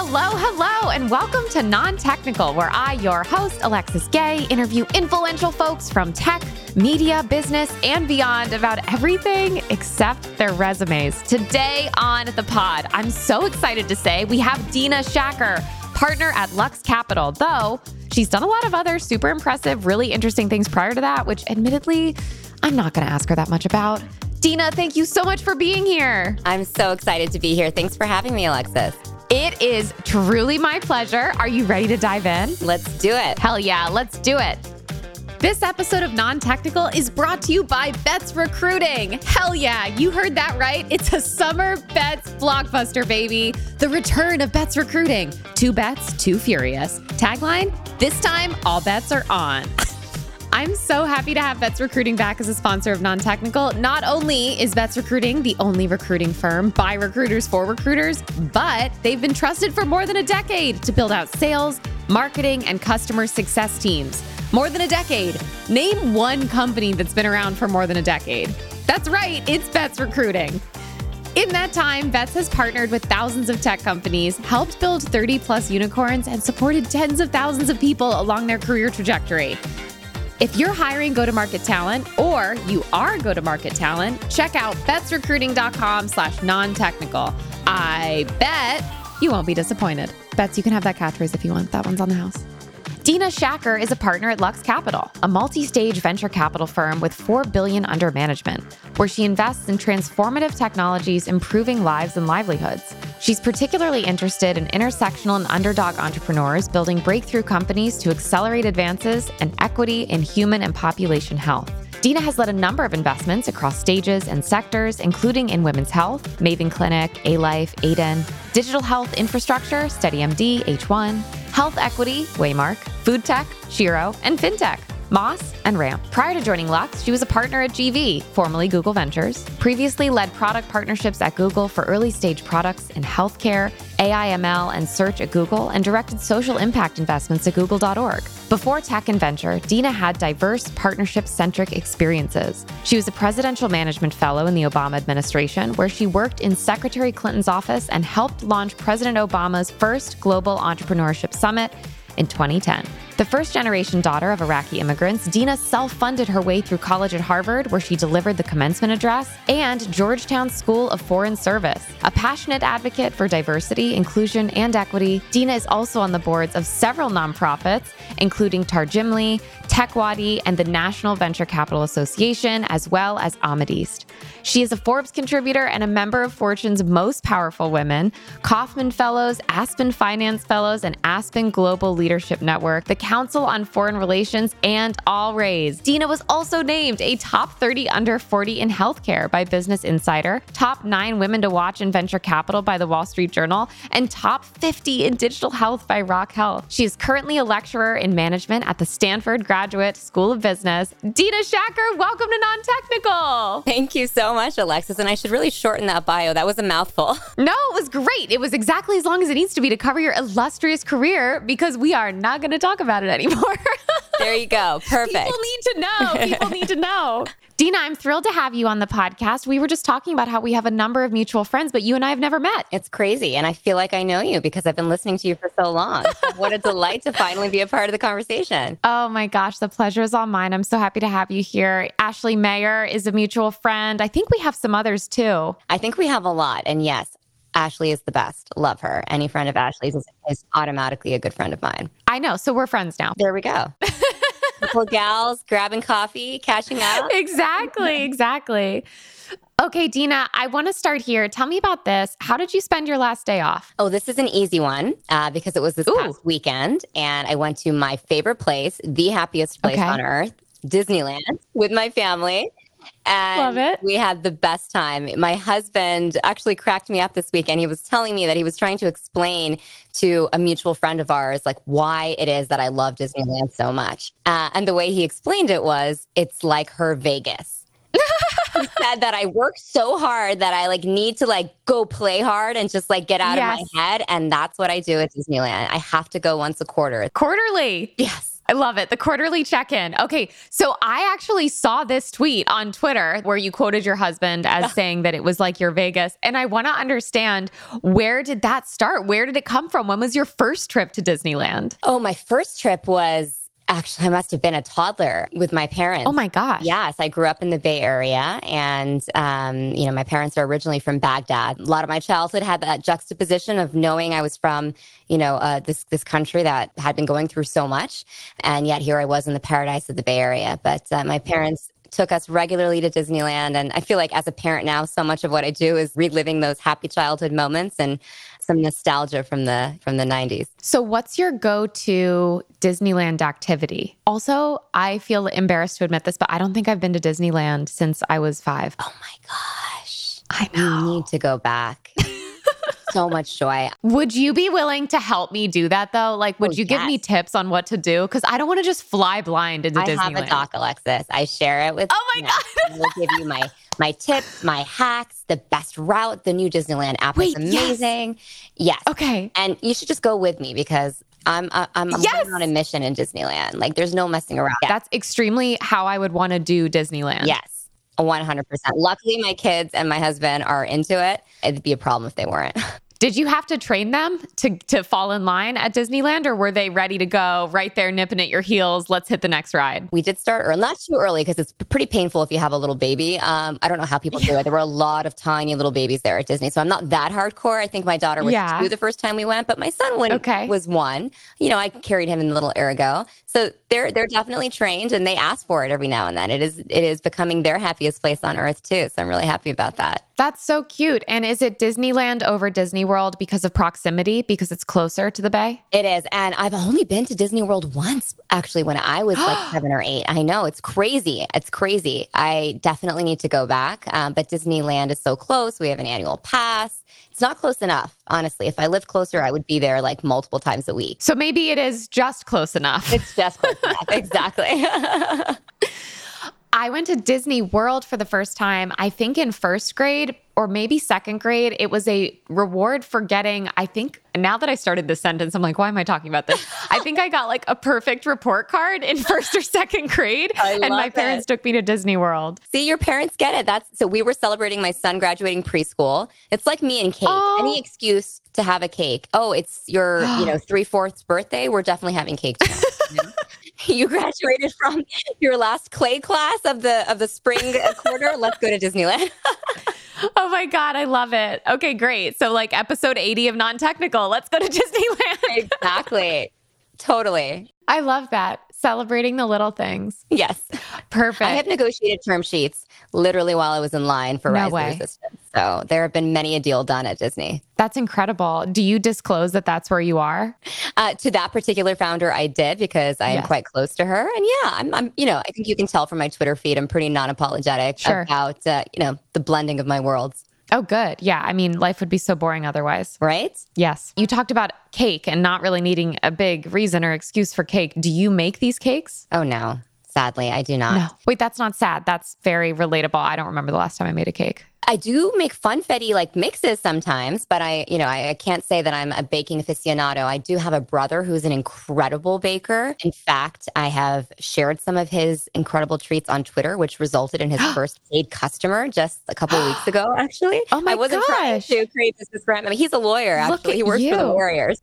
Hello, hello, and welcome to Non Technical, where I, your host, Alexis Gay, interview influential folks from tech, media, business, and beyond about everything except their resumes. Today on the pod, I'm so excited to say we have Dena Shakir, partner at Lux Capital, though she's done a lot of other super impressive, really interesting things prior to that, which admittedly, I'm not going to ask her that much about. Dena, thank you so much for being here. I'm so excited to be here. Thanks for having me, Alexis. It is truly my pleasure. Are you ready to dive in? Let's do it. Hell yeah, let's do it. This episode of Non Technical is brought to you by Betts Recruiting. Hell yeah, you heard that right. It's a summer Betts blockbuster, baby. The return of Betts Recruiting. Two bets, two furious. Tagline this time, all bets are on. I'm so happy to have Betts Recruiting back as a sponsor of Non Technical. Not only is Betts Recruiting the only recruiting firm by recruiters for recruiters, but they've been trusted for more than a decade to build out sales, marketing, and customer success teams. More than a decade. Name one company that's been around for more than a decade. That's right, it's Betts Recruiting. In that time, Betts has partnered with thousands of tech companies, helped build 30 plus unicorns, and supported tens of thousands of people along their career trajectory. If you're hiring go-to-market talent or you are go-to-market talent, check out bettsrecruiting.com slash non-technical. I bet you won't be disappointed. Betts, you can have that catchphrase if you want. That one's on the house. Dena Shakir is a partner at Lux Capital, a multi-stage venture capital firm with 4 billion under management, where she invests in transformative technologies improving lives and livelihoods. She's particularly interested in intersectional and underdog entrepreneurs building breakthrough companies to accelerate advances and equity in human and population health. Dena has led a number of investments across stages and sectors, including in women's health, Maven Clinic, Alife, Aiden, digital health infrastructure, SteadyMD, H1, health equity, Waymark, food tech, Shiru, and fintech. Moss, and Ramp. Prior to joining Lux, she was a partner at GV, formerly Google Ventures, previously led product partnerships at Google for early stage products in healthcare, AIML, and search at Google, and directed social impact investments at Google.org. Before tech and venture, Dena had diverse partnership centric experiences. She was a presidential management fellow in the Obama administration, where she worked in Secretary Clinton's office and helped launch President Obama's first global entrepreneurship summit in 2010. The first generation daughter of Iraqi immigrants, Dena self funded her way through college at Harvard, where she delivered the commencement address, and Georgetown School of Foreign Service. A passionate advocate for diversity, inclusion, and equity, Dena is also on the boards of several nonprofits, including Tarjimly, TechWadi, and the National Venture Capital Association, as well as Ahmed. She is a Forbes contributor and a member of Fortune's Most Powerful Women, Kauffman Fellows, Aspen Finance Fellows, and Aspen Global Leadership Network, the Council on Foreign Relations, and All Raise. Dena was also named a top 30 under 40 in healthcare by Business Insider, top 9 women to watch in venture capital by the Wall Street Journal, and top 50 in digital health by Rock Health. She is currently a lecturer in management at the Stanford Graduate School of Business. Dena Shakir, welcome to Non Technical. Thank you so much, Alexis. And I should really shorten that bio. That was a mouthful. No, it was great. It was exactly as long as it needs to be to cover your illustrious career because we are not going to talk about it anymore. there you go. Perfect. People need to know. People need to know. Dena, I'm thrilled to have you on the podcast. We were just talking about how we have a number of mutual friends, but you and I have never met. It's crazy. And I feel like I know you because I've been listening to you for so long. what a delight to finally be a part of the conversation. Oh my gosh, the pleasure is all mine. I'm so happy to have you here. Ashley Mayer is a mutual friend. I think we have some others too. I think we have a lot. And yes, Ashley is the best. Love her. Any friend of Ashley's is, is automatically a good friend of mine. I know. So we're friends now. There we go. Couple gals grabbing coffee, catching up. Exactly, exactly. Okay, Dena, I want to start here. Tell me about this. How did you spend your last day off? Oh, this is an easy one uh, because it was this Ooh. past weekend, and I went to my favorite place, the happiest place okay. on earth, Disneyland, with my family. And Love it. we had the best time. My husband actually cracked me up this week and he was telling me that he was trying to explain to a mutual friend of ours, like why it is that I love Disneyland so much. Uh, and the way he explained it was it's like her Vegas. he said that I work so hard that I like need to like go play hard and just like get out yes. of my head. And that's what I do at Disneyland. I have to go once a quarter. Quarterly. Yes. I love it. The quarterly check in. Okay. So I actually saw this tweet on Twitter where you quoted your husband as saying that it was like your Vegas. And I want to understand where did that start? Where did it come from? When was your first trip to Disneyland? Oh, my first trip was Actually, I must have been a toddler with my parents. Oh my gosh. Yes, I grew up in the Bay Area, and um, you know, my parents are originally from Baghdad. A lot of my childhood had that juxtaposition of knowing I was from, you know, uh, this this country that had been going through so much, and yet here I was in the paradise of the Bay Area. But uh, my parents took us regularly to Disneyland. And I feel like as a parent now, so much of what I do is reliving those happy childhood moments. And some nostalgia from the from the 90s. So what's your go-to Disneyland activity? Also, I feel embarrassed to admit this, but I don't think I've been to Disneyland since I was 5. Oh my gosh. I know. You need to go back. so much joy. Would you be willing to help me do that though? Like, would oh, you yes. give me tips on what to do? Because I don't want to just fly blind into I Disneyland. I have a doc, Alexis. I share it with. Oh my god! I will give you my my tips, my hacks, the best route. The new Disneyland app Wait, is amazing. Yes. yes. Okay. And you should just go with me because I'm uh, I'm, I'm yes! on a mission in Disneyland. Like, there's no messing around. That's extremely how I would want to do Disneyland. Yes. 100%. Luckily, my kids and my husband are into it. It'd be a problem if they weren't. Did you have to train them to to fall in line at Disneyland, or were they ready to go right there, nipping at your heels? Let's hit the next ride. We did start early, not too early because it's pretty painful if you have a little baby. Um, I don't know how people do it. There were a lot of tiny little babies there at Disney, so I'm not that hardcore. I think my daughter was yeah. two the first time we went, but my son when okay. was one. You know, I carried him in the little Ergo, so they're they're definitely trained and they ask for it every now and then. It is it is becoming their happiest place on earth too. So I'm really happy about that. That's so cute. And is it Disneyland over Disney World because of proximity, because it's closer to the bay? It is. And I've only been to Disney World once, actually, when I was like seven or eight. I know it's crazy. It's crazy. I definitely need to go back. Um, but Disneyland is so close. We have an annual pass. It's not close enough, honestly. If I lived closer, I would be there like multiple times a week. So maybe it is just close enough. It's just close enough. Exactly. I went to Disney World for the first time, I think in first grade or maybe second grade. It was a reward for getting, I think, now that I started this sentence, I'm like, why am I talking about this? I think I got like a perfect report card in first or second grade. and my parents it. took me to Disney World. See, your parents get it. That's so we were celebrating my son graduating preschool. It's like me and cake. Oh. Any excuse to have a cake. Oh, it's your, you know, three fourths birthday. We're definitely having cake. you graduated from your last clay class of the of the spring quarter. Let's go to Disneyland. oh my god, I love it. Okay, great. So like episode 80 of non-technical. Let's go to Disneyland. exactly. Totally. I love that. Celebrating the little things. Yes. Perfect. I have negotiated term sheets literally while I was in line for no Rise way. Resistance. So there have been many a deal done at Disney. That's incredible. Do you disclose that that's where you are? Uh, to that particular founder, I did because I yes. am quite close to her. And yeah, I'm, I'm, you know, I think you can tell from my Twitter feed, I'm pretty non-apologetic sure. about, uh, you know, the blending of my worlds. Oh, good. Yeah. I mean, life would be so boring otherwise. Right? Yes. You talked about cake and not really needing a big reason or excuse for cake. Do you make these cakes? Oh, no. Sadly, I do not. No. Wait, that's not sad. That's very relatable. I don't remember the last time I made a cake. I do make funfetti like mixes sometimes, but I, you know, I, I, can't say that I'm a baking aficionado. I do have a brother who's an incredible baker. In fact, I have shared some of his incredible treats on Twitter, which resulted in his first paid customer just a couple weeks ago. Actually, oh my gosh. I wasn't gosh. trying to create this brand. I mean, he's a lawyer. Actually, he works you. for the Warriors.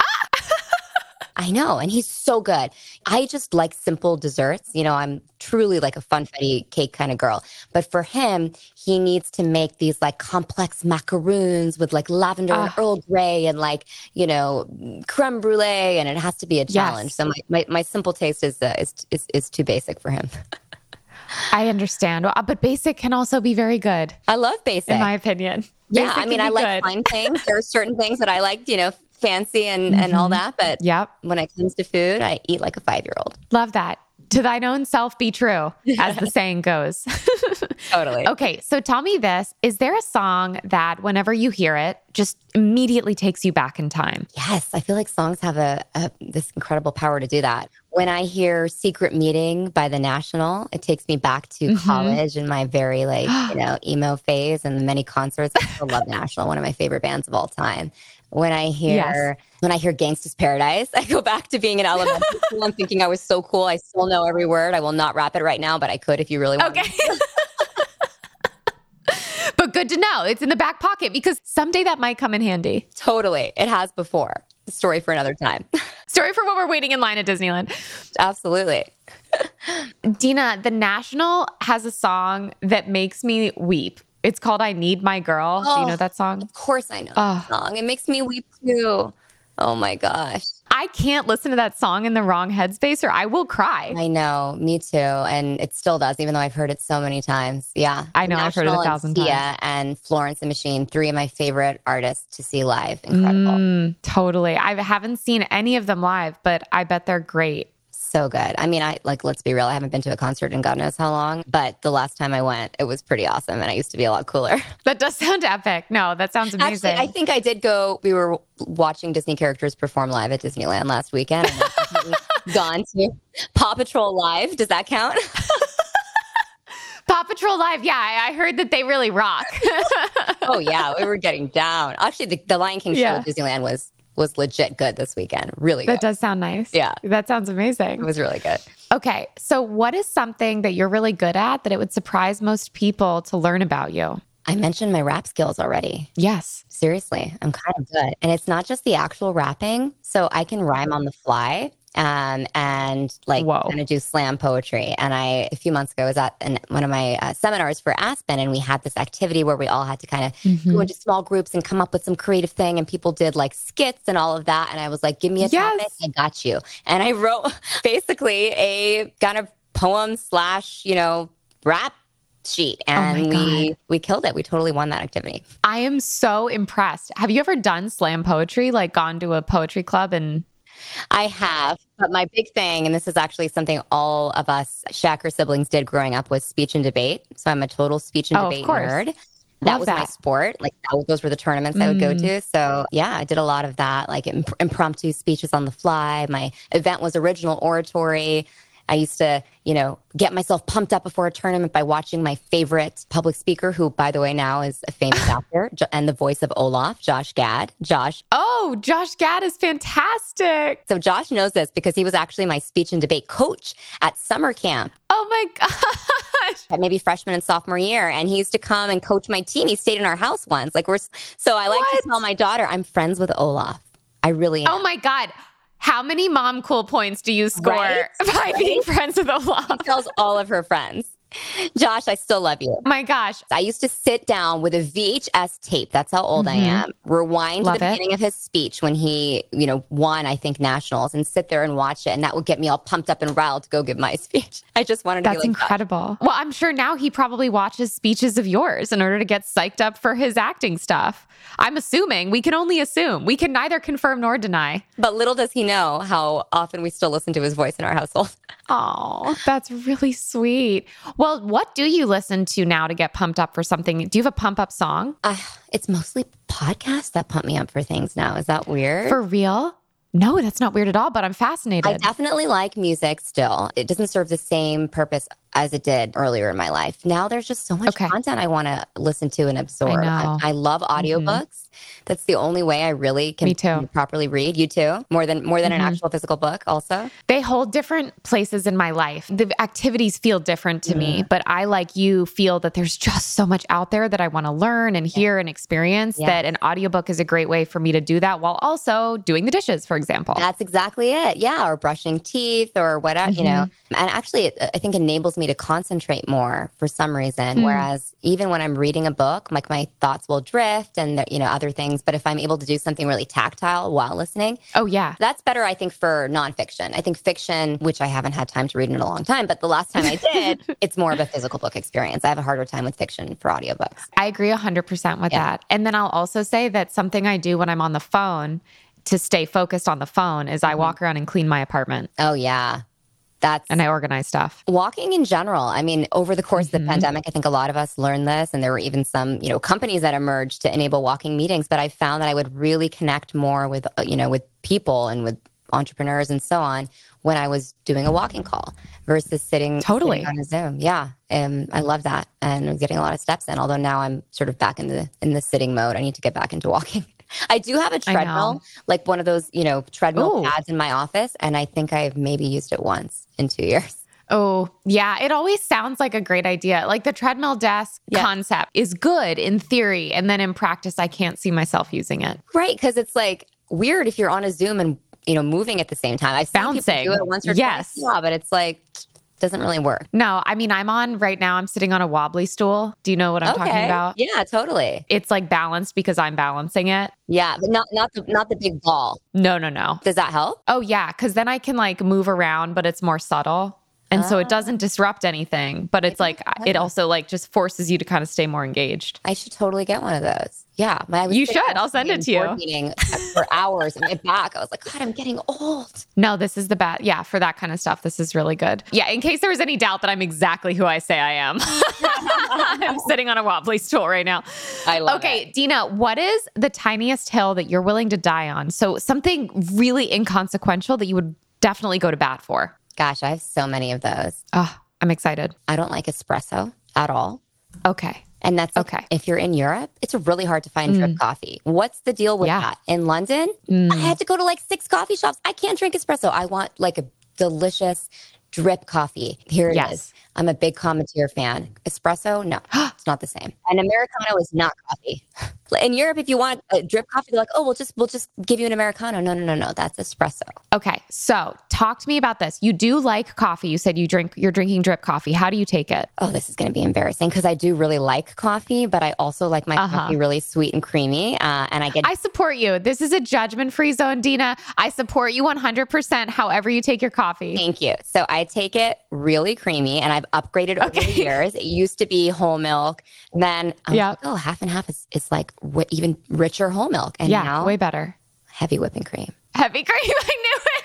I know. And he's so good. I just like simple desserts. You know, I'm truly like a funfetti cake kind of girl. But for him, he needs to make these like complex macaroons with like lavender and ah. Earl Grey and like, you know, creme brulee. And it has to be a challenge. Yes. So my, my, my, simple taste is, uh, is, is, is too basic for him. I understand. But basic can also be very good. I love basic. In my opinion. Yeah, I mean, I like fine things. There are certain things that I like, you know, fancy and, mm-hmm. and all mm-hmm. that. But yep. when it comes to food, I eat like a five year old. Love that. To thine own self be true, as the saying goes. totally. Okay. So tell me this Is there a song that whenever you hear it, just immediately takes you back in time? Yes. I feel like songs have a, a this incredible power to do that. When I hear Secret Meeting by The National, it takes me back to mm-hmm. college and my very like, you know, emo phase and the many concerts. I still love National, one of my favorite bands of all time. When I hear Yes. when I hear Gangsta's Paradise, I go back to being in elementary school and thinking I was so cool. I still know every word. I will not rap it right now, but I could if you really want. Okay. but good to know. It's in the back pocket because someday that might come in handy. Totally. It has before. Story for another time. Story for when we're waiting in line at Disneyland. Absolutely. Dena, the National has a song that makes me weep. It's called I Need My Girl. Do you Oh. know that song? Of course I know Oh. the song. It makes me weep too. Oh my gosh. I can't listen to that song in the wrong headspace or I will cry. I know, me too. And it still does, even though I've heard it so many times. Yeah. I know, I've heard it a National and thousand Sia times. And Florence and Machine, three of my favorite artists to see live. Incredible. Mm, totally. I haven't seen any of them live, but I bet they're great. So good. I mean, I like, let's be real, I haven't been to a concert in God knows how long, but the last time I went, it was pretty awesome. And I used to be a lot cooler. That does sound epic. No, that sounds amazing. Actually, I think I did go. We were watching Disney characters perform live at Disneyland last weekend. And gone to Paw Patrol live. Does that count? Paw Patrol Live. Yeah, I I heard that they really rock. oh yeah, we were getting down. Actually, the, the Lion King show Yeah. at Disneyland was was legit good this weekend. Really that does sound nice. Yeah. That sounds amazing. It was really good. Okay. So, what is something that you're really good at that it would surprise most people to learn about you? I mentioned my rap skills already. Yes. Seriously, I'm kind of good. And it's not just the actual rapping. So I can rhyme on the fly um, and like Whoa. kind of do slam poetry. And I, a few months ago, was at an, one of my uh, seminars for Aspen, and we had this activity where we all had to kind of Mm-hmm. go into small groups and come up with some creative thing. And people did like skits and all of that. And I was like, give me a Yes. topic, I got you. And I wrote basically a kind of poem slash, you know, rap sheet and Oh we we killed it we totally won that activity I am so impressed. Have you ever done slam poetry, like gone to a poetry club and I have, but my big thing, and this is actually something all of us Shakir siblings did growing up, was speech and debate. So I'm a total speech and Oh, debate nerd. Love That was my that. Mm. sport. Like that, those were the tournaments I would go to. So yeah, I did a lot of that, like imp- impromptu speeches on the fly. My event was original oratory. I used to, you know, get myself pumped up before a tournament by watching my favorite public speaker, who, by the way, now is a famous actor and the voice of Olaf, Josh Gad. Josh Oh, Josh Gad is fantastic. so Josh knows this because he was actually my speech and debate coach at summer camp Oh my gosh. at maybe freshman and sophomore year. And he used to come and coach my team. He stayed in our house once. Like we're so I like What? to tell my daughter I'm friends with Olaf. I really am. Oh my God. How many mom cool points do you score Right? by being friends with Olaf? tells all of her friends. Josh, I still love you. My gosh. I used to sit down with a VHS tape. That's how old I Mhm. am. Rewind Love to the it. beginning of his speech when he, you know, won, I think, nationals and sit there and watch it. And that would get me all pumped up and riled to go give my speech. I just wanted to That's be like, incredible. Well, I'm sure now he probably watches speeches of yours in order to get psyched up for his acting stuff. I'm assuming. We can only assume. We can neither confirm nor deny. But little does he know how often we still listen to his voice in our household. Oh, that's really sweet. Well, what do you listen to now to get pumped up for something? Do you have a pump up song? Uh, it's mostly podcasts that pump me up for things now. Is that weird? For real? No, that's not weird at all, but I'm fascinated. I definitely like music still. It doesn't serve the same purpose as it did earlier in my life. Now there's just so much Okay. content I want to listen to and absorb. know. I, love audiobooks. That's the only way I really can too. properly read. You too? More than more than an Mhm. actual physical book also? They hold different places in my life. The activities feel different to me, Mm. but I, like you, feel that there's just so much out there that I want to learn and hear and experience Yeah. that an audiobook is a great way for me to do that while also doing the dishes, for example. That's exactly it. Yeah, or brushing teeth or whatever, you know. Mm-hmm. And actually, it, I think enables me to concentrate more for some reason. Hmm. Whereas even when I'm reading a book, like my thoughts will drift and you know other things. But if I'm able to do something really tactile while listening, oh, yeah. that's better. I think for nonfiction. I think fiction, which I haven't had time to read in a long time, but the last time I did, it's more of a physical book experience. I have a harder time with fiction for audiobooks. I agree 100% with Yeah. that. And then I'll also say that something I do when I'm on the phone to stay focused on the phone is Mm-hmm. I walk around and clean my apartment Oh yeah, that's and I organize stuff. walking in general i mean over the course of Mhm. the pandemic i think a lot of us learned this and there were even some you know companies that emerged to enable walking meetings but i found that i would really connect more with uh, you know with people and with entrepreneurs and so on when i was doing a walking call versus sitting Totally. sitting on a zoom yeah um, i love that and i'm getting a lot of steps in although now i'm sort of back in the in the sitting mode i need to get back into walking I do have a treadmill, like one of those, you know, treadmill Ooh. pads in my office. And I think I've maybe used it once in two years. Oh, yeah. It always sounds like a great idea. Like the treadmill desk Yeah. concept is good in theory. And then in practice, I can't see myself using it. Right. Cause it's like weird if you're on a Zoom and, you know, moving at the same time. Seen Bouncing. people do it once or Yes. twice. Yeah, but it's like, doesn't really work. No, I mean, I'm on right now, I'm sitting on a wobbly stool. Do you know what I'm talking about? Yeah, totally. It's like balanced because I'm balancing it. Yeah, but not not the not the big ball. No, no, no. Does that help? Oh, yeah. Cause then I can like move around, but it's more subtle. And so it ah. doesn't disrupt anything, but it's like, it also like just forces you to kind of stay more engaged. I should totally get one of those. Yeah, my, You should. I'll send it to you. Meeting uh, for hours and my back. I was like, God, I'm getting old. No, this is the best. Yeah, for that kind of stuff, this is really good. Yeah, in case there was any doubt that I'm exactly who I say I am, I'm sitting on a wobbly stool right now. I love it. Okay, Dena, what is the tiniest hill that you're willing to die on? So something really inconsequential that you would definitely go to bat for. Gosh, I have so many of those. Oh, I'm excited. I don't like espresso at all. Okay. And that's like, Okay. Mm. if you're in Europe, it's really hard to find drip coffee. What's the deal with Yeah. Mm. that? In London, I had to go to like six coffee shops. I can't drink espresso. I want like a delicious drip coffee. Here it is. Yes. I'm a big Commandeur fan. Espresso, no, it's not the same. And Americano is not coffee. In Europe, if you want a drip coffee, they're like, oh, we'll just we'll just give you an Americano. No, no, no, no. That's espresso. Okay. So talk to me about this. You do like coffee. You said you drink, you're drinking drip coffee. How do you take it? Oh, this is going to be embarrassing because I do really like coffee, but I also like my Uh-huh. coffee really sweet and creamy. Uh, and I get I support you. This is a judgment free zone, Dena. I support you 100%, however you take your coffee. Thank you. So I take it really creamy and I've upgraded over the Okay. years. It used to be whole milk. Then I'm Yeah. like, oh, half and half is, is like w- even richer whole milk. And Yeah, now way better. heavy whipping cream. Heavy cream. I knew it.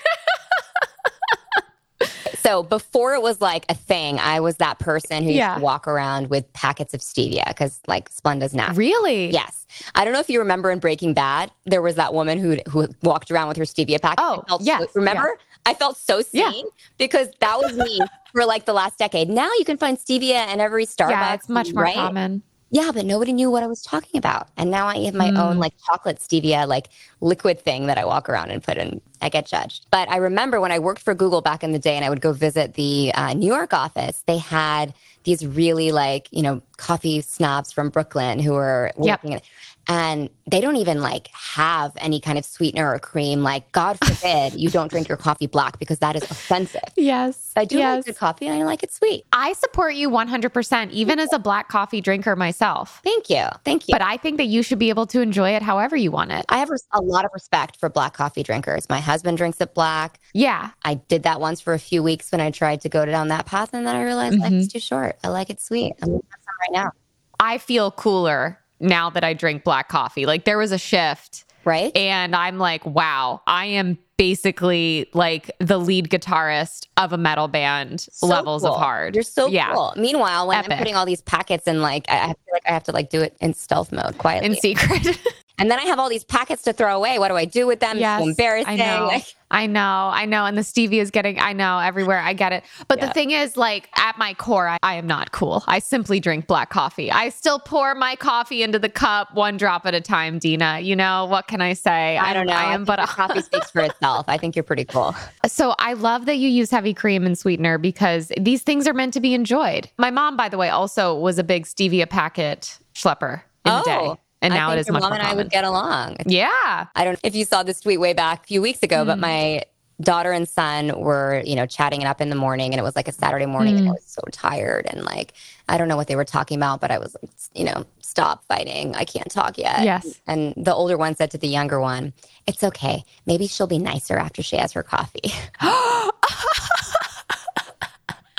So before it was like a thing, I was that person who used to walk around with packets of stevia because like Splenda's now. Really? Yes. I don't know if you remember in Breaking Bad, there was that woman who who walked around with her stevia packet. Oh, I felt yes, so, remember? I felt so seen Yeah. because that was me for like the last decade. Now you can find stevia in every Starbucks. Yeah, it's much more right? common. Yeah, but nobody knew what I was talking about. And now I have my Mm. own like chocolate stevia, like liquid thing that I walk around and put in. I get judged. But I remember when I worked for Google back in the day and I would go visit the uh, New York office, they had these really like, you know, coffee snobs from Brooklyn who were Yep. working in and they don't even like have any kind of sweetener or cream. Like, God forbid you don't drink your coffee black because that is offensive. Yes. I do like good coffee and I like it sweet. I support you 100%, even as a black coffee drinker myself. Thank you. Thank you. But I think that you should be able to enjoy it however you want it. I have a lot of respect for black coffee drinkers. My husband drinks it black. Yeah. I did that once for a few weeks when I tried to go down that path, and then I realized life is mm-hmm. too short. I like it sweet. I'm gonna have some right now. I feel cooler now that I drink black coffee. Like there was a shift. Right? And I'm like, wow, I am basically like the lead guitarist of a metal band So levels cool. of hard. You're so yeah. cool. Meanwhile, when Epic. I'm putting all these packets in, like I I feel like I have to like do it in stealth mode quietly. In secret. and then I have all these packets to throw away. What do I do with them? Yes, it's so embarrassing. I know. Like, I know. I know. And the stevia is getting, I know, everywhere. I get it. But Yeah. the thing is, like, at my core, I, I am not cool. I simply drink black coffee. I still pour my coffee into the cup one drop at a time, Dena. You know, what can I say? I don't know. I am think but a coffee speaks for itself. I think you're pretty cool. So I love that you use heavy cream and sweetener because these things are meant to be enjoyed. My mom, by the way, also was a big stevia packet schlepper in the day. Oh. And I now it is your much mom and I would get along. yeah. I don't know if you saw this tweet way back a few weeks ago, Hmm. but my daughter and son were, you know, chatting it up in the morning and it was like a Saturday morning and Hmm. I was so tired and like I don't know what they were talking about, but I was like, you know, stop fighting. I can't talk yet. Yes. And the older one said to the younger one, It's okay. Maybe she'll be nicer after she has her coffee.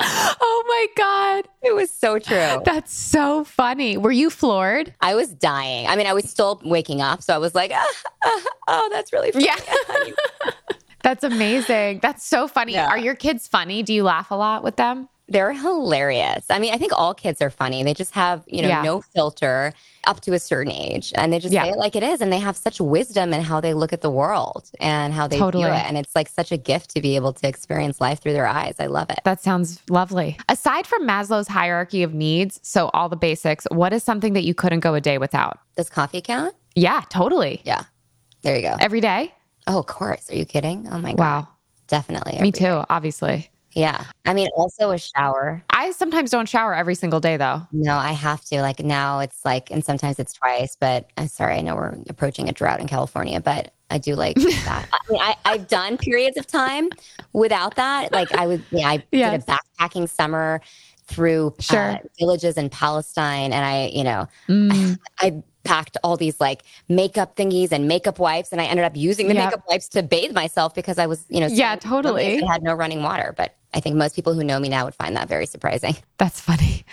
Oh my God. it was so true. That's so funny. Were you floored? I was dying. I mean, I was still waking up, so I was like, ah, ah, oh, that's really funny. Yeah. That's amazing. That's so funny. Yeah. Are your kids funny? Do you laugh a lot with them? They're hilarious. I mean, I think all kids are funny. They just have, you know, Yeah. no filter up to a certain age. And they just Yeah. say it like it is. And they have such wisdom in how they look at the world and how they Totally. view it. And it's like such a gift to be able to experience life through their eyes. I love it. That sounds lovely. Aside from Maslow's hierarchy of needs, so all the basics, what is something that you couldn't go a day without? Does coffee count? Yeah, totally. Yeah. There you go. Every day? Oh, of course. Are you kidding? Oh my God. Wow. Definitely. Me too, obviously. Yeah. I mean, also a shower. I sometimes don't shower every single day though. No, I have to. Like now it's like, and sometimes it's twice, but I'm sorry. I know we're approaching a drought in California, but I do like that. I mean, I, I've done periods of time without that. Like I would, yeah, I Yes. did a backpacking summer through Sure. uh, villages in Palestine. And I, you know, Mm. I packed all these like makeup thingies and makeup wipes, and I ended up using the Yep. makeup wipes to bathe myself because I was, you know, Yeah, totally. I had no running water. But I think most people who know me now would find that very surprising. That's funny.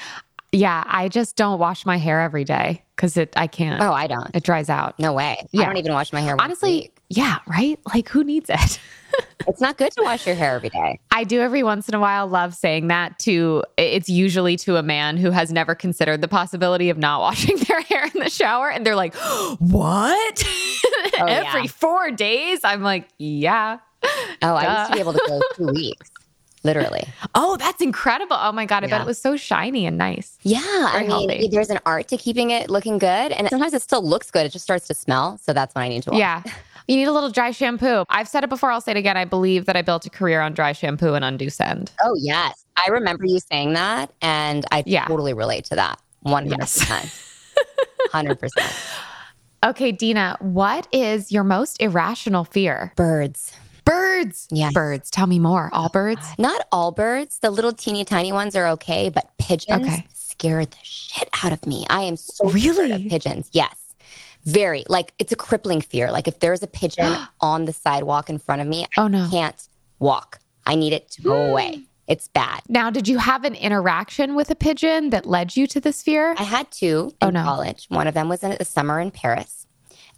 Yeah, I just don't wash my hair every day because it I can't. Oh, I don't. It dries out. No way. Yeah. I don't even wash my hair. Honestly, yeah, right? Like who needs it? it's not good to wash your hair every day. I do every once in a while love saying that to it's usually to a man who has never considered the possibility of not washing their hair in the shower and they're like, "What?" Oh, every yeah. 4 days? I'm like, "Yeah." Oh, I used to be able to go two weeks, literally. Oh, that's incredible. Oh my god, I bet it was so shiny and nice. Yeah, I mean, healthy. there's an art to keeping it looking good, and sometimes it still looks good. It just starts to smell, so that's when I need to. Wash. Yeah. You need a little dry shampoo. I've said it before, I'll say it again. I believe that I built a career on dry shampoo and undo send. Oh yes, I remember you saying that, and I Yeah. totally relate to that. One hundred Yes. percent. Hundred percent. Okay, Dena, what is your most irrational fear? Birds. Birds. Yeah. Birds. Tell me more. All birds? Not all birds. The little teeny tiny ones are okay, but pigeons Okay. scare the shit out of me. I am so scared Really? of pigeons. Yes. Very. Like it's a crippling fear. Like if there's a pigeon on the sidewalk in front of me, I Oh, no. can't walk. I need it to go away. It's bad. Now, did you have an interaction with a pigeon that led you to this fear? I had two Oh, in no. college. One of them was in a summer in Paris.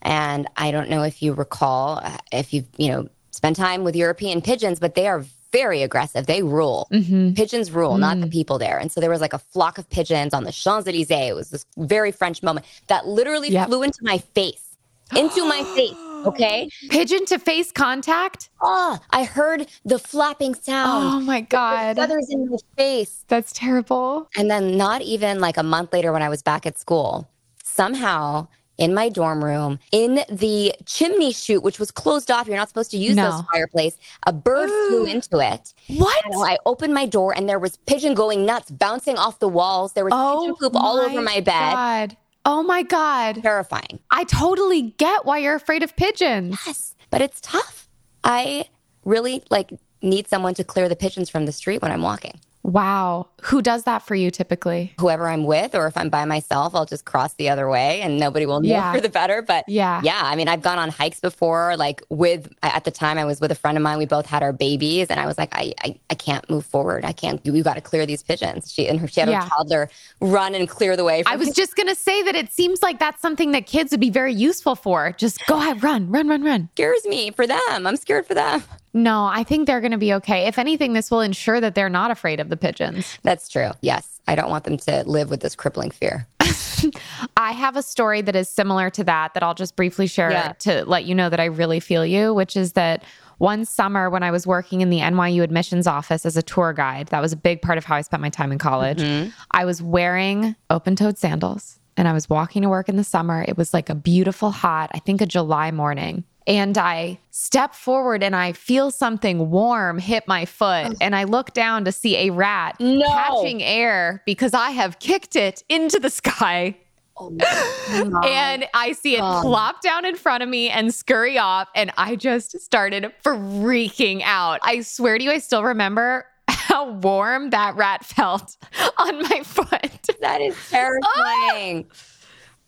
And I don't know if you recall, uh, if you've, you know, spent time with European pigeons, but they are very aggressive. They rule. Mm-hmm. Pigeons rule, not the people there. And so there was like a flock of pigeons on the Champs Elysees. It was this very French moment that literally Yep. flew into my face, into my face. Okay. Pigeon to face contact? Oh, I heard the flapping sound. Oh my The God. feathers in my face. That's terrible. And then, not even like a month later, when I was back at school, somehow in my dorm room, in the chimney chute, which was closed off, you're not supposed to use No. those fireplace, a bird flew into it. What? And I opened my door and there was pigeon going nuts, bouncing off the walls. There was pigeon oh poop all over my bed. Oh my god. Oh my God. Terrifying. I totally get why you're afraid of pigeons. Yes, but it's tough. I really like need someone to clear the pigeons from the street when I'm walking. Wow. Who does that for you typically? Whoever I'm with, or if I'm by myself, I'll just cross the other way and nobody will know Yeah. for the better. But Yeah. yeah, I mean, I've gone on hikes before, like with, at the time I was with a friend of mine, we both had our babies and I was like, I, I, I can't move forward. I can't, you, got to clear these pigeons. She, and her, she had Yeah. her toddler run and clear the way. I was just going to say that it seems like that's something that kids would be very useful for. Just go ahead, run, run, run, run. scares me for them. I'm scared for them. No, I think they're going to be okay. If anything, this will ensure that they're not afraid of the pigeons. That's true. Yes. I don't want them to live with this crippling fear. I have a story that is similar to that that I'll just briefly share Yeah. to let you know that I really feel you, which is that one summer when I was working in the NYU admissions office as a tour guide, that was a big part of how I spent my time in college. Mm-hmm. I was wearing open toed sandals and I was walking to work in the summer. It was like a beautiful, hot, I think a July morning. And I step forward and I feel something warm hit my foot. And I look down to see a rat No. catching air because I have kicked it into the sky. Oh and I see it God. plop down in front of me and scurry off. And I just started freaking out. I swear to you, I still remember how warm that rat felt on my foot. That is ah! terrifying.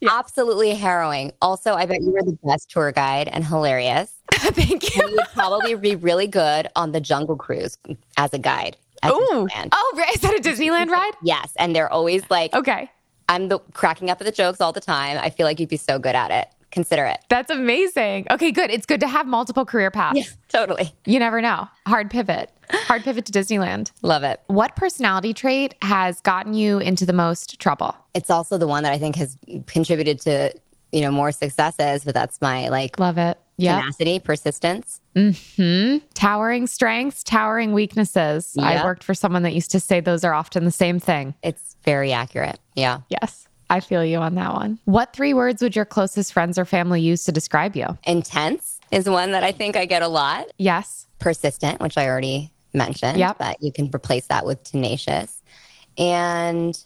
Absolutely harrowing. Also, I bet you were the best tour guide and hilarious. Thank you. You would probably be really good on the Jungle Cruise as a guide. at Ooh. Disneyland. Oh, right. is that a Disneyland ride? Yes, and they're always like, Okay. I'm the cracking up at the jokes all the time. I feel like you'd be so good at it. Consider it. That's amazing. Okay, good. It's good to have multiple career paths. Totally. You never know. Hard pivot. Hard pivot to Disneyland. Love it. What personality trait has gotten you into the most trouble? It's also the one that I think has contributed to, you know, more successes, but that's my like Love it. Yeah. tenacity, persistence. Hmm. Towering strengths, towering weaknesses. I worked for someone that used to say those are often the same thing. It's very accurate. Yeah. Yes. I feel you on that one. What three words would your closest friends or family use to describe you? Intense is one that I think I get a lot. Yes. Persistent, which I already mentioned, Yep. but you can replace that with tenacious and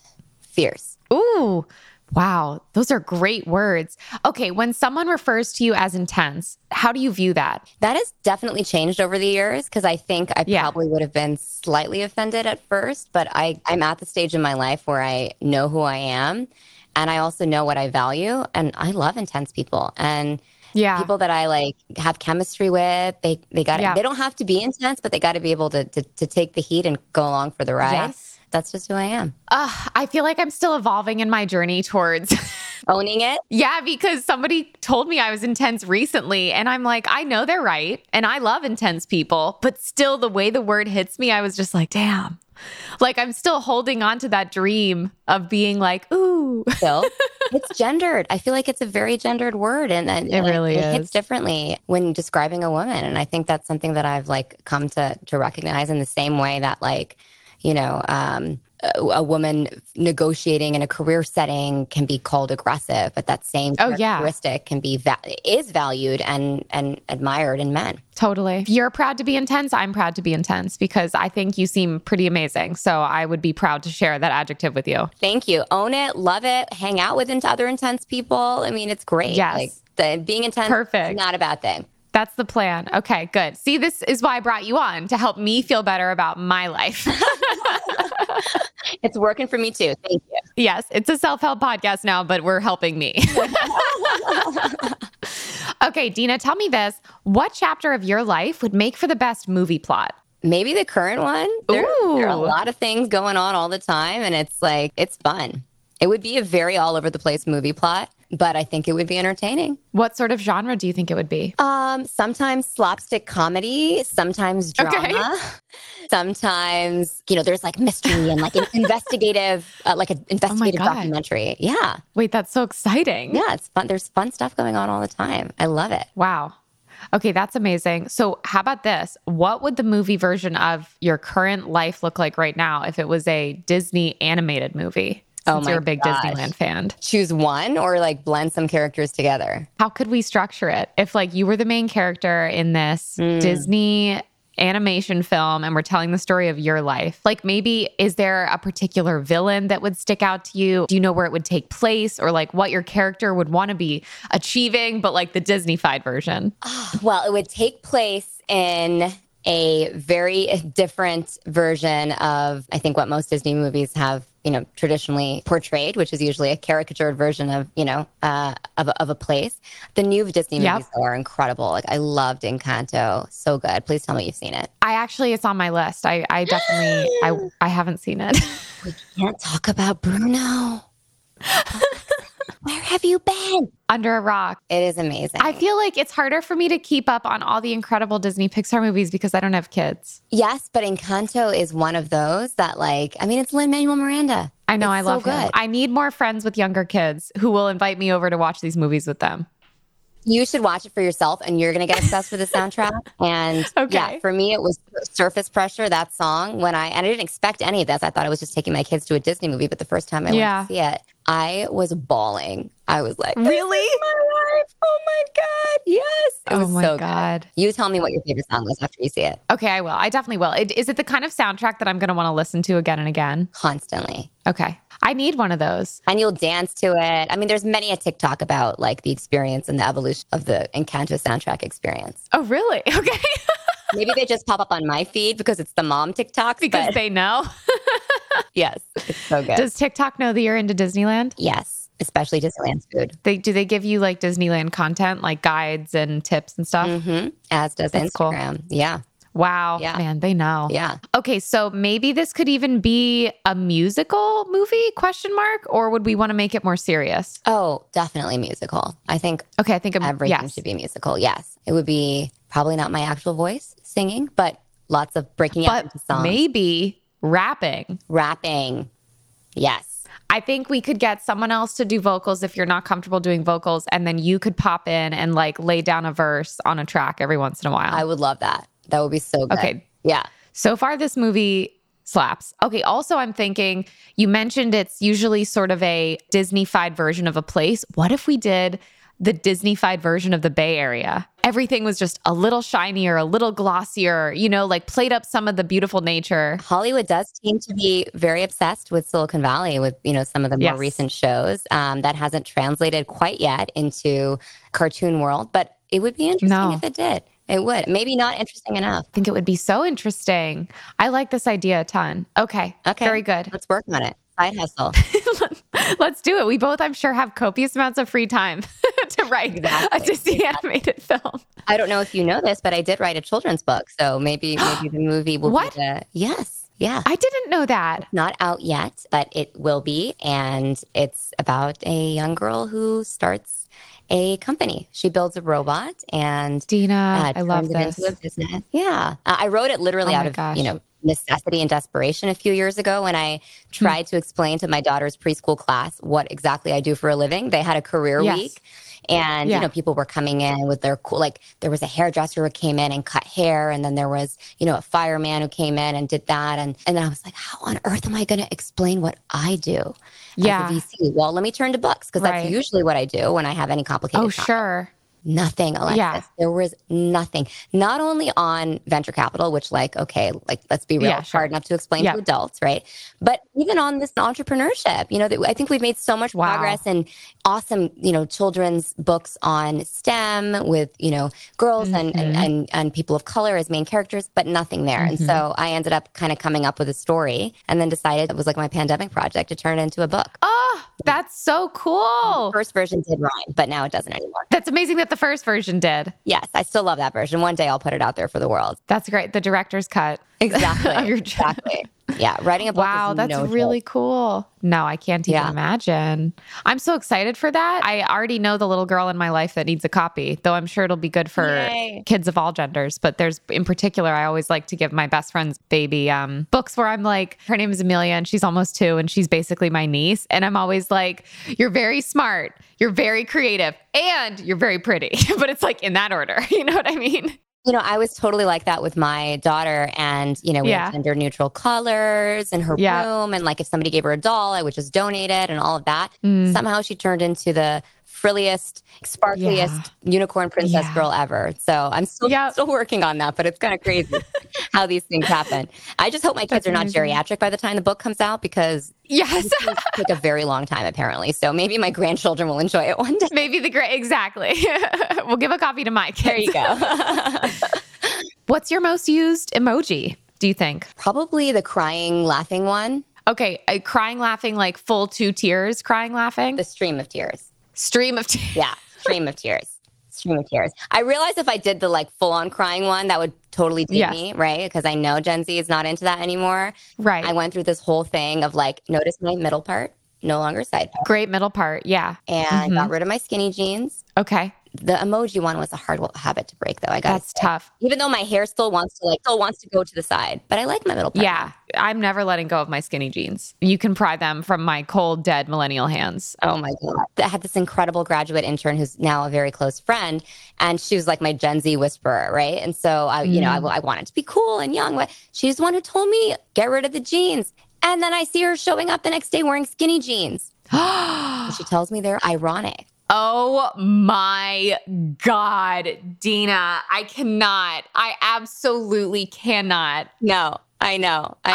fierce. Ooh, wow. Those are great words. Okay. When someone refers to you as intense, how do you view that? That has definitely changed over the years because I think I Yeah. probably would have been slightly offended at first, but I, I'm at the stage in my life where I know who I am and I also know what I value. And I love intense people and Yeah. people that I like have chemistry with. They they got Yeah. they don't have to be intense, but they got to be able to, to to take the heat and go along for the ride. Yes. That's just who I am. Uh, I feel like I'm still evolving in my journey towards. Owning it. yeah, because somebody told me I was intense recently, and I'm like, I know they're right. And I love intense people, but still, the way the word hits me, I was just like, damn. Like, I'm still holding on to that dream of being like, ooh. Still, it's gendered. I feel like it's a very gendered word, and, and It really it is. hits differently when describing a woman. And I think that's something that I've like come to to recognize in the same way that like, you know, um, a, a woman negotiating in a career setting can be called aggressive, but that same Oh, yeah. characteristic can be va- is valued and and admired in men. Totally. You're proud to be intense, I'm proud to be intense because I think you seem pretty amazing. So I would be proud to share that adjective with you. Thank you. Own it, love it, hang out with other intense people. I mean, it's great. Yes. Like the being intense Perfect. is not a bad thing. That's the plan. Okay, good. See, this is why I brought you on to help me feel better about my life. It's working for me too. Thank you. yes, it's a self help podcast now, but we're helping me. okay, Dena, tell me this. What chapter of your life would make for the best movie plot? Maybe the current one. There, there are a lot of things going on all the time, and it's like it's fun. It would be a very all over the place movie plot, but I think it would be entertaining. What sort of genre do you think it would be? Um, sometimes slapstick comedy, sometimes drama, Okay. sometimes you know there's like mystery and like an investigative, uh, like an investigative Oh documentary. Yeah, Wait, that's so exciting. yeah, it's fun. There's fun stuff going on all the time. I love it. Wow. Okay, that's amazing. So, how about this? What would the movie version of your current life look like right now if it was a Disney animated movie? Oh Since my you're a big gosh. Disneyland fan. Choose one or like blend some characters together. How could we structure it? If like you were the main character in this Hmm. Disney animation film and we're telling the story of your life. Like maybe is there a particular villain that would stick out to you? Do you know where it would take place or like what your character would want to be achieving but like the Disneyfied version? Well, it would take place in a very different version of, I think, what most Disney movies have, you know, traditionally portrayed, which is usually a caricatured version of, you know, uh, of, a, of a place. The new Disney Yep. movies are incredible. Like, I loved Encanto. So good. Please tell me you've seen it. I actually it's on my list. I I definitely I I haven't seen it. We can't talk about Bruno. Where have you been? Under a rock. It is amazing. I feel like it's harder for me to keep up on all the incredible Disney Pixar movies because I don't have kids. yes, but Encanto is one of those that, like, I mean, it's Lin Manuel Miranda. I know It's I so love him. good. I need more friends with younger kids who will invite me over to watch these movies with them. You should watch it for yourself, and you're gonna get obsessed with the soundtrack. And Okay. yeah, for me, it was Surface Pressure. That song when I and I didn't expect any of this. I thought I was just taking my kids to a Disney movie, but the first time I Yeah. went to see it, I was bawling. I was like, Really? My life! Oh my god, yes! It Oh my so good. God. You tell me what your favorite song was after you see it. Okay, I will. I definitely will. It, is it the kind of soundtrack that I'm going to want to listen to again and again? Constantly. Okay. I need one of those. And you'll dance to it. I mean, there's many a TikTok about like the experience and the evolution of the Encanto soundtrack experience. Oh, really? Okay. Maybe they just pop up on my feed because it's the mom TikTok. because but they know. yes, it's so good. Does TikTok know that you're into Disneyland? yes, especially Disneyland's food. They do they give you like Disneyland content, like guides and tips and stuff? hmm As does That's cool. Instagram. Yeah, Wow. Yeah. Man, they know. yeah. Okay, so maybe this could even be a musical movie question mark or would we want to make it more serious? Oh, definitely musical. I think Okay, I think I'm, everything yes. should be musical. Yes, it would be probably not my actual voice singing, but lots of breaking out into songs, maybe rapping. rapping. Yes, I think we could get someone else to do vocals if you're not comfortable doing vocals and then you could pop in and like lay down a verse on a track every once in a while. I would love that. That would be so good. Okay. Yeah. So far, this movie Slaps. Okay. Also, I'm thinking you mentioned it's usually sort of a Disney-fied version of a place. What if we did the Disney-fied version of the Bay Area? Everything was just a little shinier, a little glossier, you know, like played up some of the beautiful nature. Hollywood does seem to be very obsessed with Silicon Valley with, you know, some of the more Yes. recent shows. Um, that hasn't translated quite yet into cartoon world, but it would be interesting No. if it did. It would. Maybe not interesting enough. I think it would be so interesting. I like this idea a ton. Okay. Okay. Very good. Let's work on it. Side hustle. Let's do it. We both, I'm sure, have copious amounts of free time to write a Exactly. Disney animated film. I don't know if you know this, but I did write a children's book. So maybe maybe the movie will What? be the Yes. Yeah. I didn't know that. Not out yet, but it will be. And it's about a young girl who starts a company. She builds a robot and Dena, uh, I love this. into a business. Yeah. Uh, I wrote it literally Oh out of, gosh. you know, necessity and desperation a few years ago when I Hmm. tried to explain to my daughter's preschool class what exactly I do for a living. They had a career Yes. week. And Yeah. you know, people were coming in with their cool like there was a hairdresser who came in and cut hair, and then there was, you know, a fireman who came in and did that. And and then I was like, how on earth am I gonna explain what I do Yeah. VC? Well, let me turn to books because Right. that's usually what I do when I have any complicated Oh, topic. sure. Nothing, Alexis. Yeah. There was nothing. Not only on venture capital, which, like, okay, like, let's be real, Yeah, sure. hard enough to explain Yeah. to adults, right? But even on this entrepreneurship, you know, that I think we've made so much Wow. progress and awesome, you know, children's books on STEM with, you know, girls and, and, Mm-hmm. and, and people of color as main characters, but nothing there. And so I ended up kind of coming up with a story and then decided it was like my pandemic project to turn it into a book. Oh, that's so cool. First version did rhyme, but now it doesn't anymore. That's amazing that the first version did. Yes, I still love that version. One day I'll put it out there for the world. That's great. The director's cut. Exactly. Exactly. Yeah. Writing a book. Wow, that's no really joke. cool. No, I can't even Yeah. imagine. I'm so excited for that. I already know the little girl in my life that needs a copy, though I'm sure it'll be good for Yay. kids of all genders. But there's, in particular, I always like to give my best friend's baby um, books where I'm like, her name is Amelia and she's almost two and she's basically my niece. And I'm always like, you're very smart, you're very creative, and you're very pretty. but it's like in that order. You know what I mean? You know, I was totally like that with my daughter, and you know, we Yeah. had gender neutral colors in her Yeah. room, and like if somebody gave her a doll, I would just donate it, and all of that. Mm. Somehow, she turned into the frilliest, sparkliest unicorn princess Yeah. girl ever. So I'm still Yep. still working on that, but it's kind of crazy how these things happen. I just hope my kids That's are not amazing. geriatric by the time the book comes out because Yes. it take a very long time apparently. So maybe my grandchildren will enjoy it one day. Maybe the great, exactly. we'll give a copy to my kids. There you go. What's your most used emoji, do you think? Probably the crying, laughing one, Okay, uh, crying, laughing, like full two tears, crying, laughing. the stream of tears. Stream of tears. Yeah, stream of tears. Stream of tears. I realized if I did the like full on crying one, that would totally take Yes. me, right? Because I know Gen Z is not into that anymore. Right. I went through this whole thing of like, notice my middle part, no longer side part, Great middle part. Yeah. and Mhm. got rid of my skinny jeans. Okay. The emoji one was a hard habit to break, though. I got That's tough. Even though my hair still wants to like, still wants to go to the side, but I like my middle part. Yeah. I'm never letting go of my skinny jeans. You can pry them from my cold, dead millennial hands. Oh my God. I had this incredible graduate intern who's now a very close friend. And she was like my Gen Z whisperer, right? And so I, you know, I, I wanted to be cool and young, but she's the one who told me, get rid of the jeans. And then I see her showing up the next day wearing skinny jeans. She tells me they're ironic. Oh my God, Dena. I cannot. I absolutely cannot. No, I know. I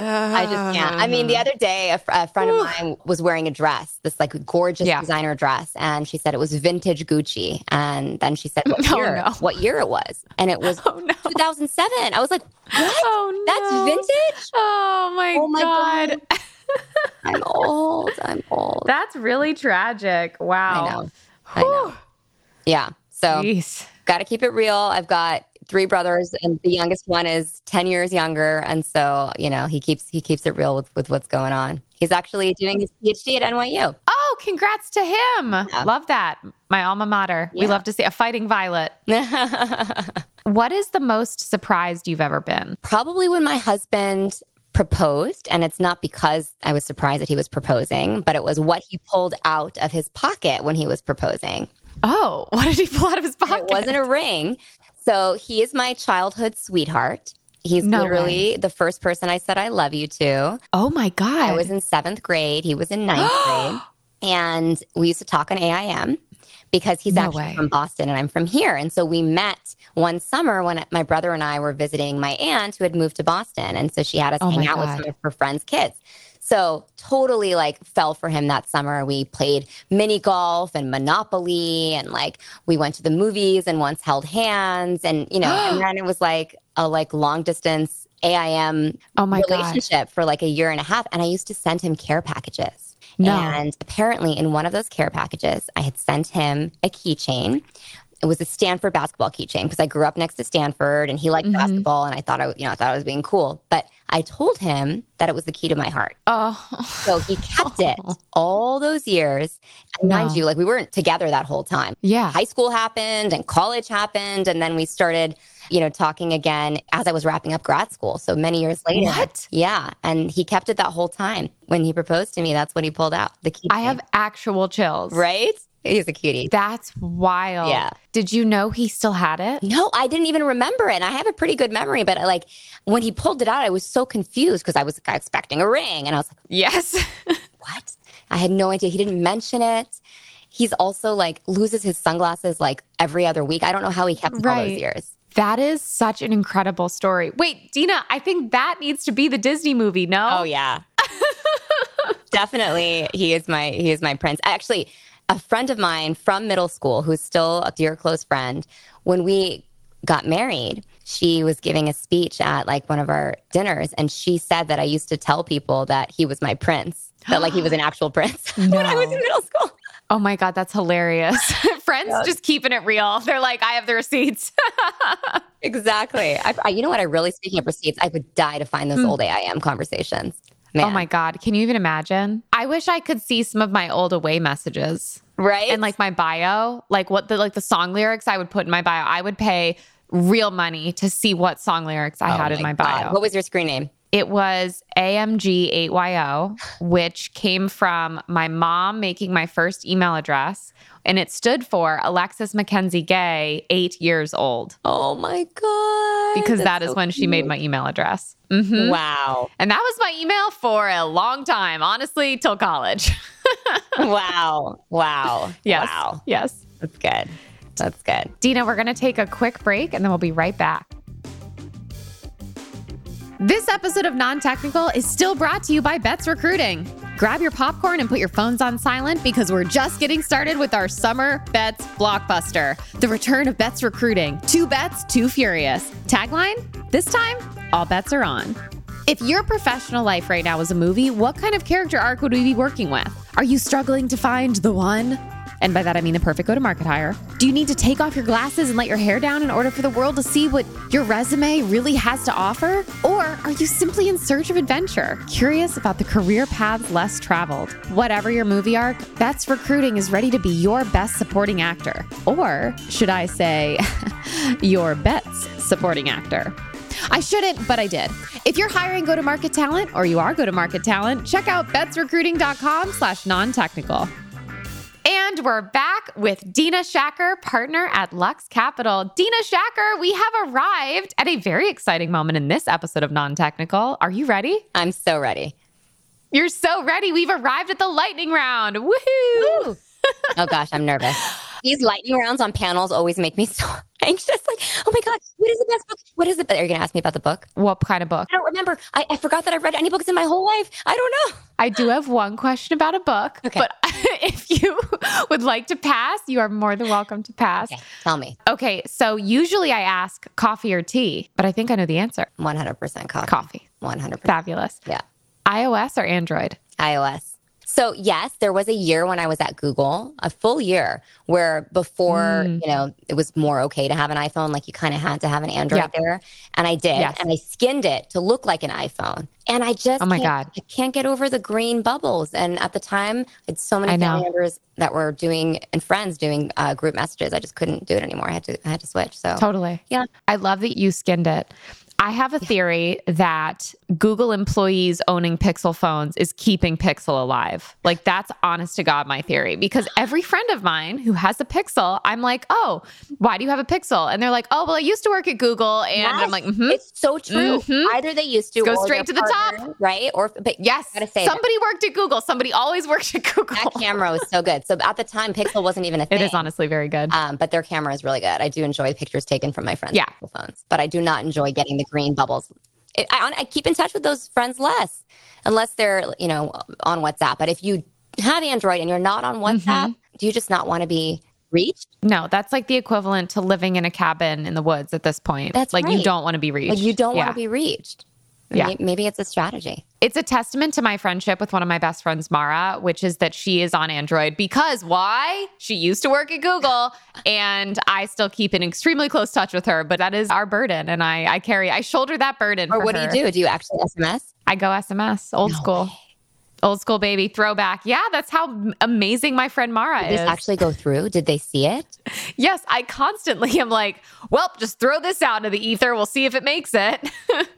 know. I, I just can't. I mean, the uh, other day, a, fr- a friend of mine was wearing a dress, this like gorgeous Yeah. designer dress, and she said it was vintage Gucci. And then she said what Oh, year, no. what year it was, and it was Oh, no. 2007. I was like, what? Oh, That's vintage? Oh my, Oh my God. God. I'm old. I'm old. That's really tragic. Wow. I know. I know. Yeah. So got to keep it real. I've got three brothers, and the youngest one is 10 years younger, and so you know he keeps he keeps it real with with what's going on. He's actually doing his PhD at NYU. Oh, congrats to him. Love that. My alma mater. We love to see a fighting violet. What is the most surprised you've ever been? Probably when my husband proposed, and it's not because I was surprised that he was proposing, but it was what he pulled out of his pocket when he was proposing. Oh, what did he pull out of his pocket? It wasn't a ring. So he is my childhood sweetheart. He's No literally the first person I said I love you to. Oh my God. I was in seventh grade. He was in ninth grade. And we used to talk on AIM because he's No actually way. from Boston and I'm from here. And so we met one summer when my brother and I were visiting my aunt who had moved to Boston. And so she had us Oh hang out with some of her friends' kids. So totally like fell for him that summer. We played mini golf and Monopoly and like we went to the movies and once held hands and you know, and then it was like a like long distance AIM oh my God. relationship for like a year and a half. And I used to send him care packages. No. And apparently, in one of those care packages, I had sent him a keychain. It was a Stanford basketball keychain because I grew up next to Stanford and he liked Mhm. basketball. And I thought I, you know, I thought I was being cool. But I told him that it was the key to my heart. Oh. So he kept it oh. all those years. And mind you, like we weren't together that whole time Yeah. high school happened and college happened and then we started you know talking again as i was wrapping up grad school so many years later What? yeah and he kept it that whole time when he proposed to me that's what he pulled out the key I have actual chills. right he's a cutie That's wild. Yeah. Did you know he still had it? no i didn't even remember it and i have a pretty good memory but like when he pulled it out i was so confused because i was expecting a ring and i was like Yes. what i had no idea he didn't mention it he's also like loses his sunglasses like every other week i don't know how he kept it all Right. those years that is such an incredible story. Wait, Dena, I think that needs to be the Disney movie, no? Oh yeah. Definitely he is my he is my prince. Actually, a friend of mine from middle school who's still a dear close friend, when we got married, she was giving a speech at like one of our dinners and she said that I used to tell people that he was my prince. That like he was an actual prince when I was in middle school. Oh my God, that's hilarious. Friends just keeping it real. They're like, I have the receipts. Exactly. I, I, you know what? I really, speaking of receipts, I would die to find those hmm. old AIM conversations. Man. Oh my God. Can you even imagine? I wish I could see some of my old away messages Right? and like my bio, like what the like the song lyrics I would put in my bio. I would pay real money to see what song lyrics I Oh had in my God. bio. What was your screen name? It was AMG8YO, which came from my mom making my first email address. And it stood for Alexis Mackenzie Gay, eight years old, Oh my God. because That's that is so when she made my email address. Mhm. Wow. And that was my email for a long time, honestly, till college. wow. Wow. yes. Wow. Yes. That's good. That's good. Dena, we're going to take a quick break and then we'll be right back. This episode of Non Technical is still brought to you by Betts Recruiting. Grab your popcorn and put your phones on silent because we're just getting started with our summer bets blockbuster. The return of Betts Recruiting. Two bets, two furious. Tagline? This time, all bets are on. If your professional life right now was a movie, what kind of character arc would we be working with? Are you struggling to find the one? And by that, I mean the perfect go to market hire. Do you need to take off your glasses and let your hair down in order for the world to see what your resume really has to offer? Or are you simply in search of adventure, curious about the career paths less traveled? Whatever your movie arc, Betts Recruiting is ready to be your best supporting actor. Or should I say, your bets supporting actor? I shouldn't, but I did. If you're hiring go-to-market talent or you are go-to-market talent, check out bettsrecruiting.com slash non-technical. And we're back with Dena Shakir, partner at Lux Capital. Dena Shakir, we have arrived at a very exciting moment in this episode of Non Technical. Are you ready? I'm so ready. You're so ready. We've arrived at the lightning round. Woohoo! Oh gosh, I'm nervous. These lightning rounds on panels always make me so anxious. Like, oh my God, what is the best book? What is it? Are you going to ask me about the book? What kind of book? I don't remember. I, I forgot that I've read any books in my whole life. I don't know. I do have one question about a book, Okay. but if you would like to pass, you are more than welcome to pass. Okay, tell me. Okay, so usually I ask coffee or tea, but I think I know the answer. 100% coffee. Coffee. 100%. Fabulous. Yeah. iOS or Android? iOS. So yes, there was a year when I was at Google, a full year where before, Mm. you know, it was more okay to have an iPhone, like you kind of had to have an Android Yeah. there. And I did. Yes. And I skinned it to look like an iPhone. And I just Oh my can't- God. I can't get over the green bubbles. And at the time, it's so many family members that were doing and friends doing uh, group messages. I just couldn't do it anymore. I had to I had to switch. So Totally. Yeah. I love that you skinned it. I have a theory that Google employees owning Pixel phones is keeping Pixel alive. Like that's honest to God my theory because every friend of mine who has a Pixel, I'm like, "Oh, why do you have a Pixel?" And they're like, "Oh, well, I used to work at Google." And Yes, I'm like, "Mhm." It's so true. Mhm. Either they used to Go straight to the top. right? Or but Yes. say that. Somebody worked at Google. Somebody always worked at Google. that camera was so good. So at the time, Pixel wasn't even a thing. It is honestly very good. Um, but their camera is really good. I do enjoy pictures taken from my friends' Yeah. Pixel phones, but I do not enjoy getting the green bubbles. It, I, I keep in touch with those friends less, unless they're you know on WhatsApp. But if you have Android and you're not on WhatsApp, Mm-hmm. do you just not want to be reached? No, that's like the equivalent to living in a cabin in the woods at this point. That's like you don't want to be reached. Like you don't Yeah. want to be reached. Yeah. May- Maybe it's a strategy. It's a testament to my friendship with one of my best friends, Mara, which is that she is on Android because why? She used to work at Google and I still keep in extremely close touch with her, but that is our burden. And I, I carry, I shoulder that burden. Or what her. do you do? Do you actually SMS? I go SMS, old No school. way. Old school baby, throwback. Yeah, that's how amazing my friend Mara Did is. this actually go through? Did they see it? yes, I constantly am like, well, just throw this out into the ether. We'll see if it makes it.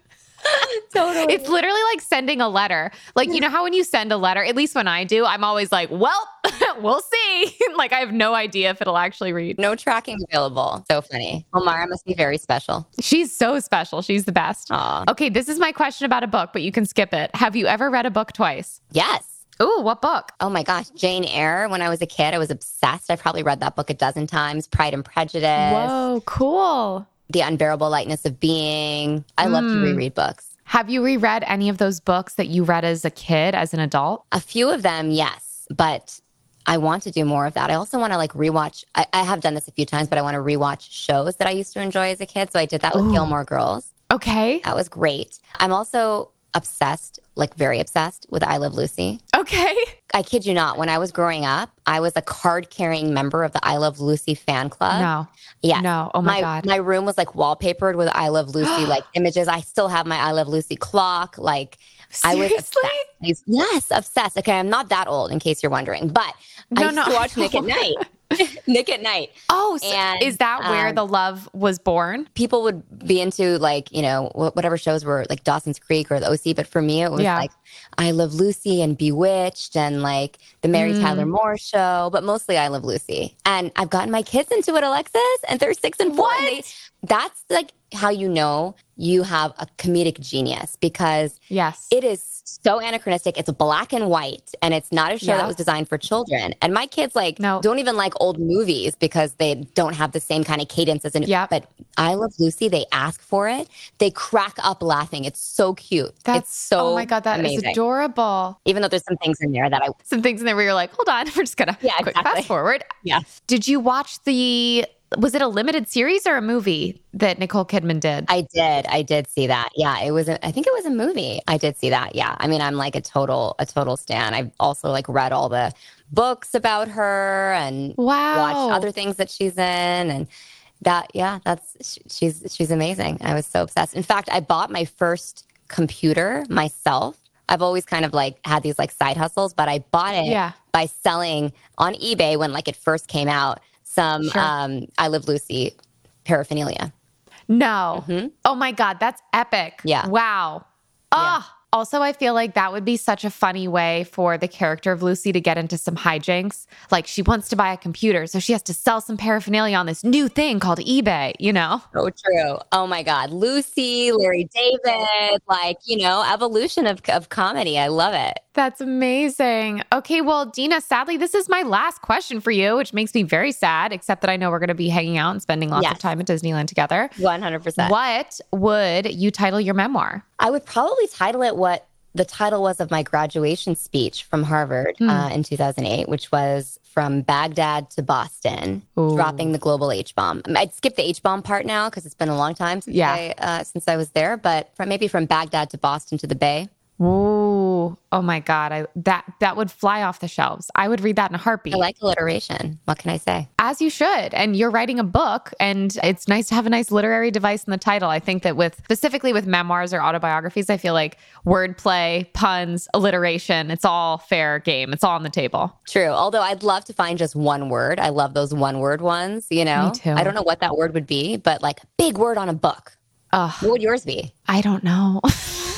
Totally. It's literally like sending a letter. Like, you know how when you send a letter, at least when I do, I'm always like, well, we'll see. like, I have no idea if it'll actually read. no tracking available. So funny. Omara must be very special. She's so special. She's the best. Aw. Okay, this is my question about a book, but you can skip it. Have you ever read a book twice? Yes. Ooh, what book? Oh my gosh, Jane Eyre. When I was a kid, I was obsessed. I've probably read that book a dozen times. Pride and Prejudice, Whoa, cool. The Unbearable Lightness of Being. I love to Mm. reread books. Have you reread any of those books that you read as a kid, as an adult? A few of them, yes, but I want to do more of that. I also want to like rewatch. I, I have done this a few times, but I want to rewatch shows that I used to enjoy as a kid. So I did that with Ooh. Gilmore Girls. Okay. That was great. I'm also obsessed, like very obsessed with I Love Lucy. Okay. I kid you not, when I was growing up, I was a card carrying member of the I Love Lucy fan club. no. Yeah. No. Oh my, God. My room was like wallpapered with I Love Lucy like images. I still have my I Love Lucy clock. Like I was Seriously? obsessed. Yes, obsessed. Okay, I'm not that old in case you're wondering, but I No, used no. to watch Nick at Night. Nick at Night. Oh, so And, is that where um, the love was born? People would be into like, you know, whatever shows were like Dawson's Creek or the OC, but for me it was Yeah. like I Love Lucy and Bewitched and like the Mary Mm. Tyler Moore show, but mostly I Love Lucy. And I've gotten my kids into it, Alexis, and they're six and four. and they- that's like how you know you have a comedic genius because Yes. it is so anachronistic. It's black and white, and it's not a show Yeah. that was designed for children. And my kids like No. don't even like old movies because they don't have the same kind of cadence as an. Yep. But I Love Lucy. They ask for it. They crack up laughing. It's so cute. That's it's so oh my god, that is amazing. adorable. Even though there's some things in there that I Some things in there where you're like, hold on, we're just gonna Yeah, quick exactly. fast forward. yeah Did you watch the? Was it a limited series or a movie that Nicole Kidman did? I did. I did see that. Yeah, it was. A, I think it was a movie. I did see that. Yeah. I mean, I'm like a total a total stan. I've also like read all the books about her and wow. watched other things that she's in and that yeah that's sh- she's she's amazing i was so obsessed in fact i bought my first computer myself i've always kind of like had these like side hustles but i bought it Yeah. by selling on ebay when like it first came out some Sure. um i love lucy paraphernalia No. Mhm. Oh my God, that's epic. Yeah. Wow. Ah. Also, I feel like that would be such a funny way for the character of Lucy to get into some hijinks. Like she wants to buy a computer, so she has to sell some paraphernalia on this new thing called eBay, you know? so true oh my god lucy larry david like you know evolution of, of comedy i love it That's amazing. Okay, well, Dena, sadly, this is my last question for you, which makes me very sad, except that I know we're going to be hanging out and spending lots of time at Disneyland together. 100% What would you title your memoir? I would probably title it what the title was of my graduation speech from Harvard Hmm. uh, in 2008, which was from Baghdad to Boston, Ooh. dropping the global H bomb. I'd skip the H bomb part now because it's been a long time since, Yeah. I, uh, since I was there, but from, maybe from Baghdad to Boston to the Bay. Ooh, oh my God. I that that would fly off the shelves. I would read that in a heartbeat. I like alliteration. What can I say? As you should. And you're writing a book, and it's nice to have a nice literary device in the title. I think that with specifically with memoirs or autobiographies, I feel like wordplay, puns, alliteration, it's all fair game. It's all on the table. True. Although I'd love to find just one word. I love those one word ones, you know? Me too. I don't know what that word would be, but like a big word on a book. Ugh, What would yours be? I don't know.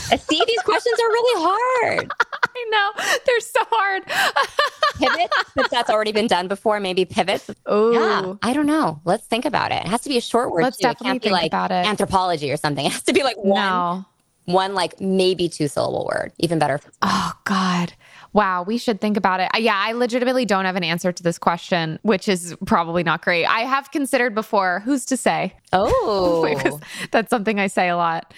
See, these questions are really hard. I know. They're so hard. Pivot, but that's already been done before. Maybe pivot. Ooh. Yeah, I don't know. Let's think about it. It has to be a short word. Let's too. It definitely can't be think like about it. anthropology or something. It has to be like one, No. one like maybe two syllable word. Even better. Oh God. Wow, we should think about it. Yeah, I legitimately don't have an answer to this question, which is probably not great. I have considered before, who's to say? Oh, that's something I say a lot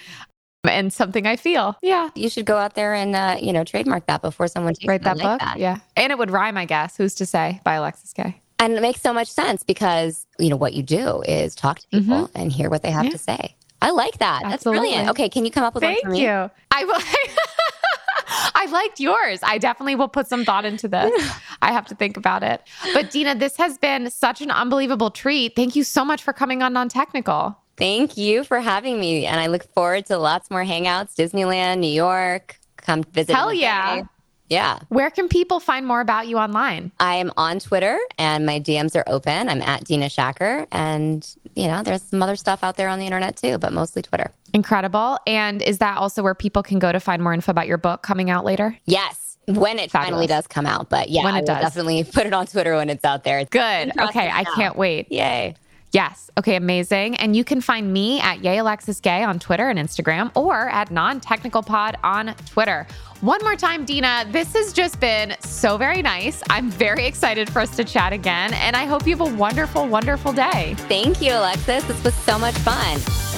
and something I feel. Yeah. you should go out there and uh, you know trademark that before someone takes Write that I like book. that. Yeah. And it would rhyme, I guess. Who's to say by Alexis Kay. And it makes so much sense because, you know, what you do is talk to people and hear what they have Mm-hmm. Yeah. to say. I like that. That's brilliant. Okay, can you come up with Thank one for me? you. I will. I liked yours. I definitely will put some thought into this. I have to think about it. But Dena, this has been such an unbelievable treat. Thank you so much for coming on Non Technical. Thank you for having me. And I look forward to lots more hangouts, Disneyland, New York. Come visit. Hell yeah. Bay. Yeah. Where can people find more about you online? I am on Twitter and my DMs are open. I'm at Dena Shakir. And, you know, there's some other stuff out there on the internet too, but mostly Twitter. Incredible. And is that also where people can go to find more info about your book coming out later? Yes. When it finally does come out. But yeah, When it does. definitely put it on Twitter when it's out there. Good. Okay. I can't wait. Yay. Yes. Okay. Amazing. And you can find me at Yay Alexis Gay on Twitter and Instagram or at Non Technical Pod on Twitter. One more time, Dena, this has just been so very nice. I'm very excited for us to chat again. And I hope you have a wonderful, wonderful day. Thank you, Alexis. This was so much fun.